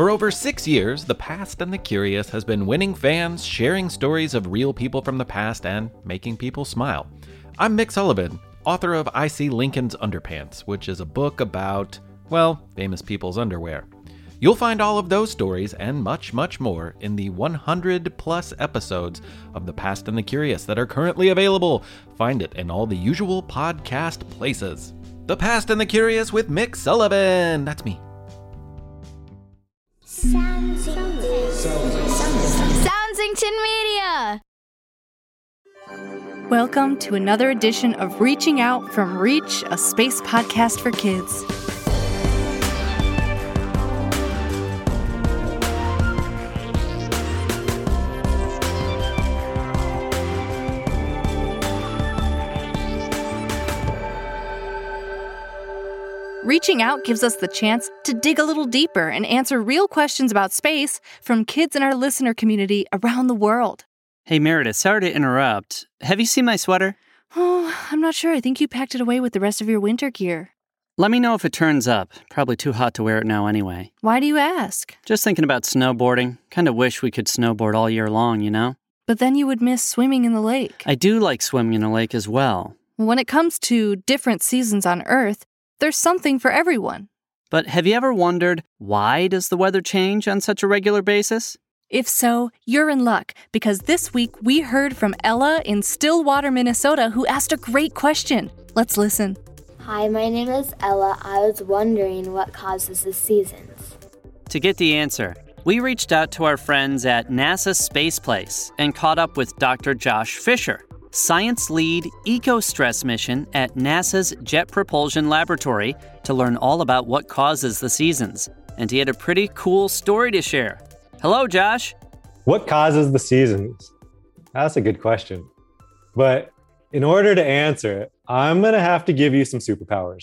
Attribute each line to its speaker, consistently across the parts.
Speaker 1: For over six years, The Past and the Curious has been winning fans, sharing stories of real people from the past, and making people smile. I'm Mick Sullivan, author of I See Lincoln's Underpants, which is a book about, well, famous people's underwear. You'll find all of those stories and much, much more in the 100 plus episodes of The Past and the Curious that are currently available. Find it in all the usual podcast places. The Past and the Curious with Mick Sullivan. That's me.
Speaker 2: Soundsington Media.
Speaker 3: Welcome to another edition of Reaching Out from Reach, a space podcast for kids. Reaching Out gives us the chance to dig a little deeper and answer real questions about space from kids in our listener community around the world.
Speaker 4: Hey, Meredith, sorry to interrupt. Have you seen my sweater?
Speaker 3: Oh, I'm not sure. I think you packed it away with the rest of your winter gear.
Speaker 4: Let me know if it turns up. Probably too hot to wear it now anyway.
Speaker 3: Why do you ask?
Speaker 4: Just thinking about snowboarding. Kind of wish we could snowboard all year long, you know?
Speaker 3: But then you would miss swimming in the lake.
Speaker 4: I do like swimming in a lake as well.
Speaker 3: When it comes to different seasons on Earth, there's something for everyone.
Speaker 4: But have you ever wondered why does the weather change on such a regular basis?
Speaker 3: If so, you're in luck because this week we heard from Ella in Stillwater, Minnesota, who asked a great question. Let's listen.
Speaker 5: Hi, my name is Ella. I was wondering what causes the seasons.
Speaker 4: To get the answer, we reached out to our friends at NASA Space Place and caught up with Dr. Josh Fisher, science lead ECOSTRESS mission at NASA's Jet Propulsion Laboratory to learn all about what causes the seasons. And he had a pretty cool story to share. Hello, Josh.
Speaker 6: What causes the seasons? That's a good question. But in order to answer it, I'm going to have to give you some superpowers.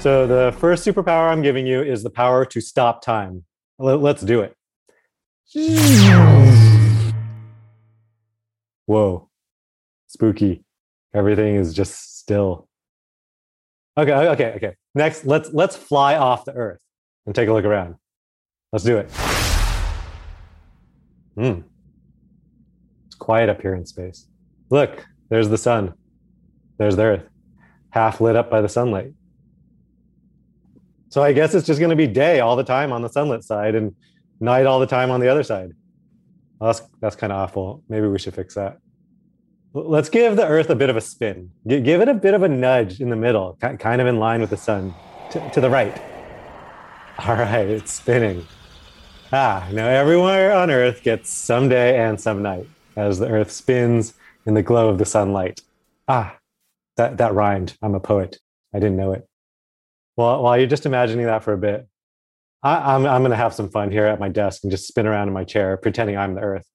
Speaker 6: So, the first superpower I'm giving you is the power to stop time. Let's do it. Whoa, spooky. Everything is just still. Okay, okay, okay. Next, let's let's fly off the Earth and take a look around. Let's do it. Hmm. It's quiet up here in space. Look, there's the sun. There's the Earth, half lit up by the sunlight. So I guess it's just going to be day all the time on the sunlit side and night all the time on the other side. Well, that's that's kind of awful. Maybe we should fix that. Let's give the Earth a bit of a spin. G- give it a bit of a nudge in the middle, kind of in line with the sun, to, to the right. All right, it's spinning. Ah, now everywhere on Earth gets some day and some night as the Earth spins in the glow of the sunlight. Ah, that, that rhymed. I'm a poet. I didn't know it. Well, while you're just imagining that for a bit, I, I'm, I'm going to have some fun here at my desk and just spin around in my chair, pretending I'm the Earth.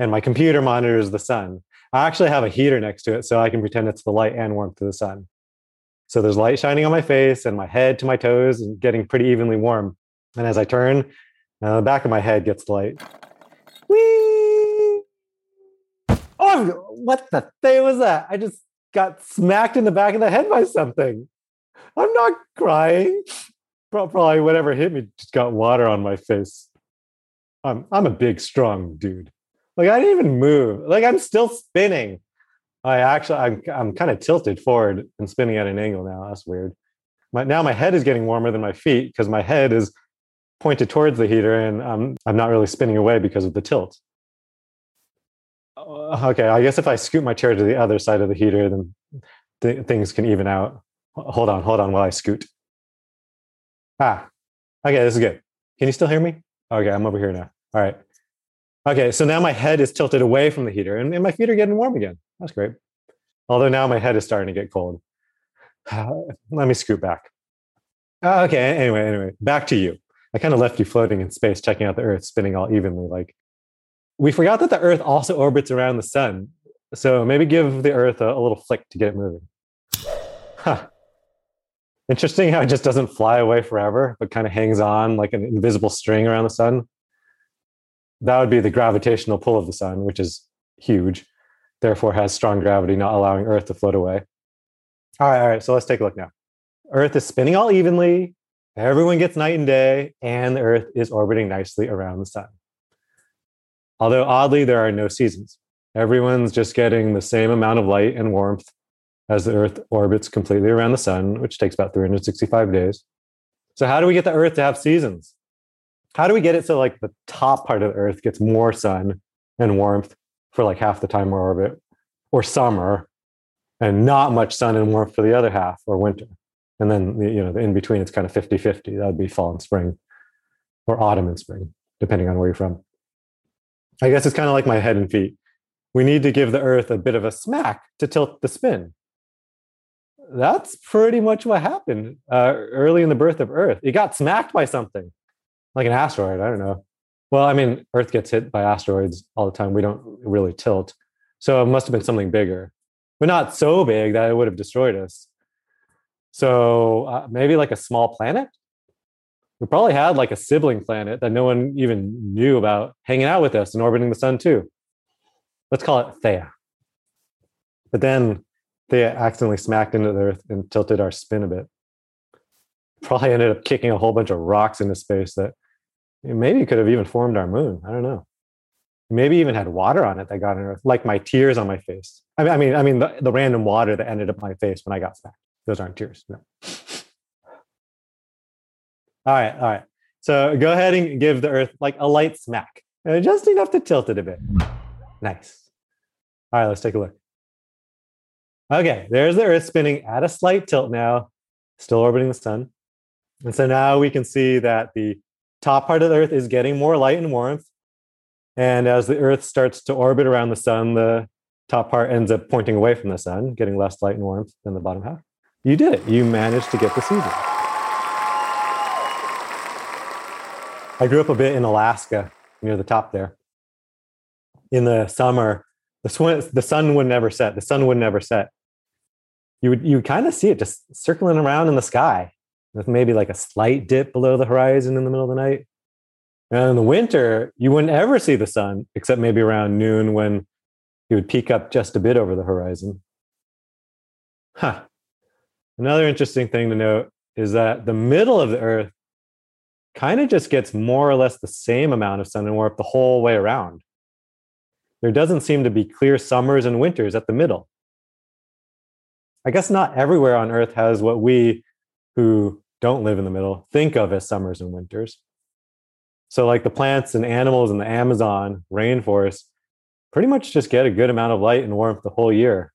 Speaker 6: And my computer monitors the sun. I actually have a heater next to it so I can pretend it's the light and warmth of the sun. So there's light shining on my face and my head to my toes and getting pretty evenly warm. And as I turn, uh, the back of my head gets light. Whee! Oh, what the thing was that? I just got smacked in the back of the head by something. I'm not crying. Probably whatever hit me just got water on my face. I'm I'm a big, strong dude. Like I didn't even move. Like I'm still spinning. I actually I'm I'm kind of tilted forward and spinning at an angle now. That's weird. My, now my head is getting warmer than my feet because my head is pointed towards the heater and I'm I'm not really spinning away because of the tilt. Uh, okay, I guess if I scoot my chair to the other side of the heater, then th- things can even out. Hold on, hold on while I scoot. Ah, okay, this is good. Can you still hear me? Okay, I'm over here now. All right. Okay, so now my head is tilted away from the heater and, and my feet are getting warm again. That's great. Although now my head is starting to get cold. Let me scoot back. Uh, okay, anyway, anyway, back to you. I kind of left you floating in space, checking out the Earth spinning all evenly. Like, we forgot that the Earth also orbits around the sun. So maybe give the Earth a, a little flick to get it moving. Huh. Interesting how it just doesn't fly away forever, but kind of hangs on like an invisible string around the sun. That would be the gravitational pull of the sun, which is huge, therefore has strong gravity, not allowing Earth to float away. All right, all right. So let's take a look now. Earth is spinning all evenly, everyone gets night and day, and the Earth is orbiting nicely around the sun. Although oddly, there are no seasons. Everyone's just getting the same amount of light and warmth as the Earth orbits completely around the sun, which takes about 365 days. So, how do we get the Earth to have seasons? How do we get it so like the top part of the Earth gets more sun and warmth for like half the time we're orbit, or summer, and not much sun and warmth for the other half, or winter? And then you know the in between it's kind of 50-50. That would be fall and spring, or autumn and spring, depending on where you're from. I guess it's kind of like my head and feet. We need to give the Earth a bit of a smack to tilt the spin that's pretty much what happened uh, early in the birth of Earth. It got smacked by something, like an asteroid. I don't know. Well, I mean, Earth gets hit by asteroids all the time. We don't really tilt. So it must have been something bigger, but not so big that it would have destroyed us. So uh, maybe like a small planet? We probably had like a sibling planet that no one even knew about hanging out with us and orbiting the sun too. Let's call it Theia. But then they accidentally smacked into the earth and tilted our spin a bit. Probably ended up kicking a whole bunch of rocks into space that maybe could have even formed our moon. I don't know. Maybe even had water on it that got in Earth, like my tears on my face. I mean, I mean, I mean the, the random water that ended up my face when I got smacked. Those aren't tears. No. all right, all right. So go ahead and give the Earth like a light smack, uh, just enough to tilt it a bit. Nice. All right, let's take a look. Okay, there's the Earth spinning at a slight tilt now, still orbiting the sun. And so now we can see that the top part of the Earth is getting more light and warmth. And as the Earth starts to orbit around the sun, the top part ends up pointing away from the sun, getting less light and warmth than the bottom half. You did it. You managed to get the season. I grew up a bit in Alaska near the top there. In the summer, the, sun would never set. The sun would never set you would you kind of see it just circling around in the sky with maybe like a slight dip below the horizon in the middle of the night. And in the winter, you wouldn't ever see the sun except maybe around noon when it would peak up just a bit over the horizon. Huh. Another interesting thing to note is that the middle of the Earth kind of just gets more or less the same amount of sun and warmth the whole way around. There doesn't seem to be clear summers and winters at the middle. I guess not everywhere on Earth has what we who don't live in the middle think of as summers and winters. So, like the plants and animals in the Amazon rainforest, pretty much just get a good amount of light and warmth the whole year,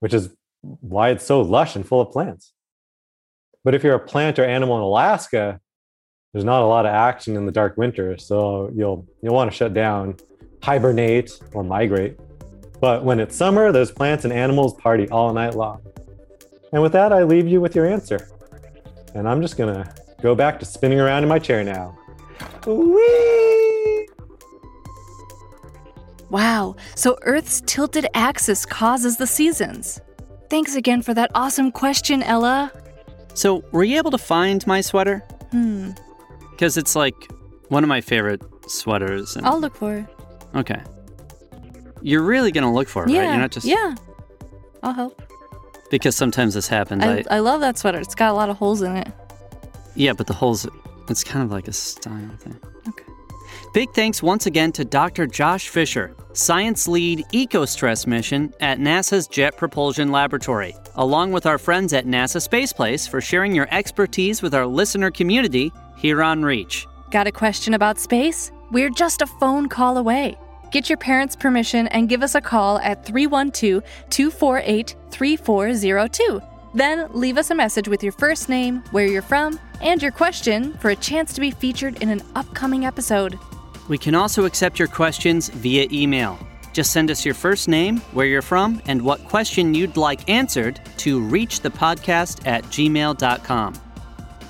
Speaker 6: which is why it's so lush and full of plants. But if you're a plant or animal in Alaska, there's not a lot of action in the dark winter, so you'll you'll want to shut down, hibernate, or migrate. But when it's summer, those plants and animals party all night long. And with that, I leave you with your answer. And I'm just going to go back to spinning around in my chair now. Whee!
Speaker 3: Wow, so Earth's tilted axis causes the seasons. Thanks again for that awesome question, Ella.
Speaker 4: So, were you able to find my sweater?
Speaker 3: Hmm,
Speaker 4: Because it's like one of my favorite sweaters. And,
Speaker 3: I'll look for it.
Speaker 4: okay. You're really going to look for it,
Speaker 3: yeah,
Speaker 4: right? You're not just.
Speaker 3: yeah. I'll help.
Speaker 4: Because sometimes this happens.
Speaker 3: I,
Speaker 4: I,
Speaker 3: I love that sweater. It's got a lot of holes in it.
Speaker 4: yeah, but the holes, it's kind of like a style thing.
Speaker 3: Okay.
Speaker 4: Big thanks once again to Dr. Josh Fisher, Science Lead ECOSTRESS Mission at NASA's Jet Propulsion Laboratory, along with our friends at NASA Space Place for sharing your expertise with our listener community here on Reach.
Speaker 3: Got a question about space? We're just a phone call away. Get your parents' permission and give us a call at 312 248 3402. Then leave us a message with your first name, where you're from, and your question for a chance to be featured in an upcoming episode.
Speaker 4: We can also accept your questions via email. Just send us your first name, where you're from, and what question you'd like answered to reachthepodcast at gmail.com.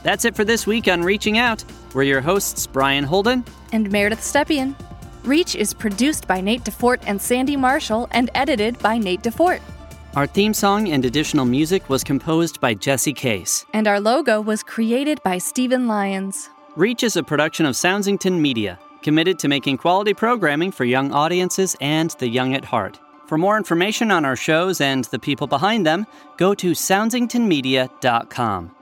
Speaker 4: That's it for this week on Reaching Out. We're your hosts, Brian Holden.
Speaker 3: And Meredith Stepien. Reach is produced by Nate DuFort and Sandy Marshall and edited by Nate DuFort.
Speaker 4: Our theme song and additional music was composed by Jesse Case.
Speaker 3: And our logo was created by Steven Lyons.
Speaker 4: Reach is a production of Soundsington Media, committed to making quality programming for young audiences and the young at heart. For more information on our shows and the people behind them, go to soundsingtonmedia.com.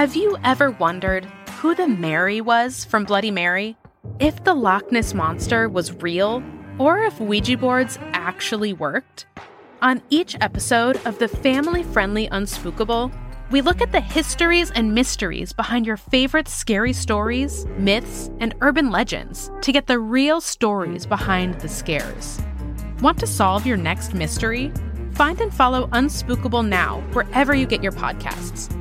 Speaker 7: Have you ever wondered who the Mary was from Bloody Mary? If the Loch Ness Monster was real, or if Ouija boards actually worked? On each episode of the family friendly Unspookable, we look at the histories and mysteries behind your favorite scary stories, myths, and urban legends to get the real stories behind the scares. Want to solve your next mystery? Find and follow Unspookable now wherever you get your podcasts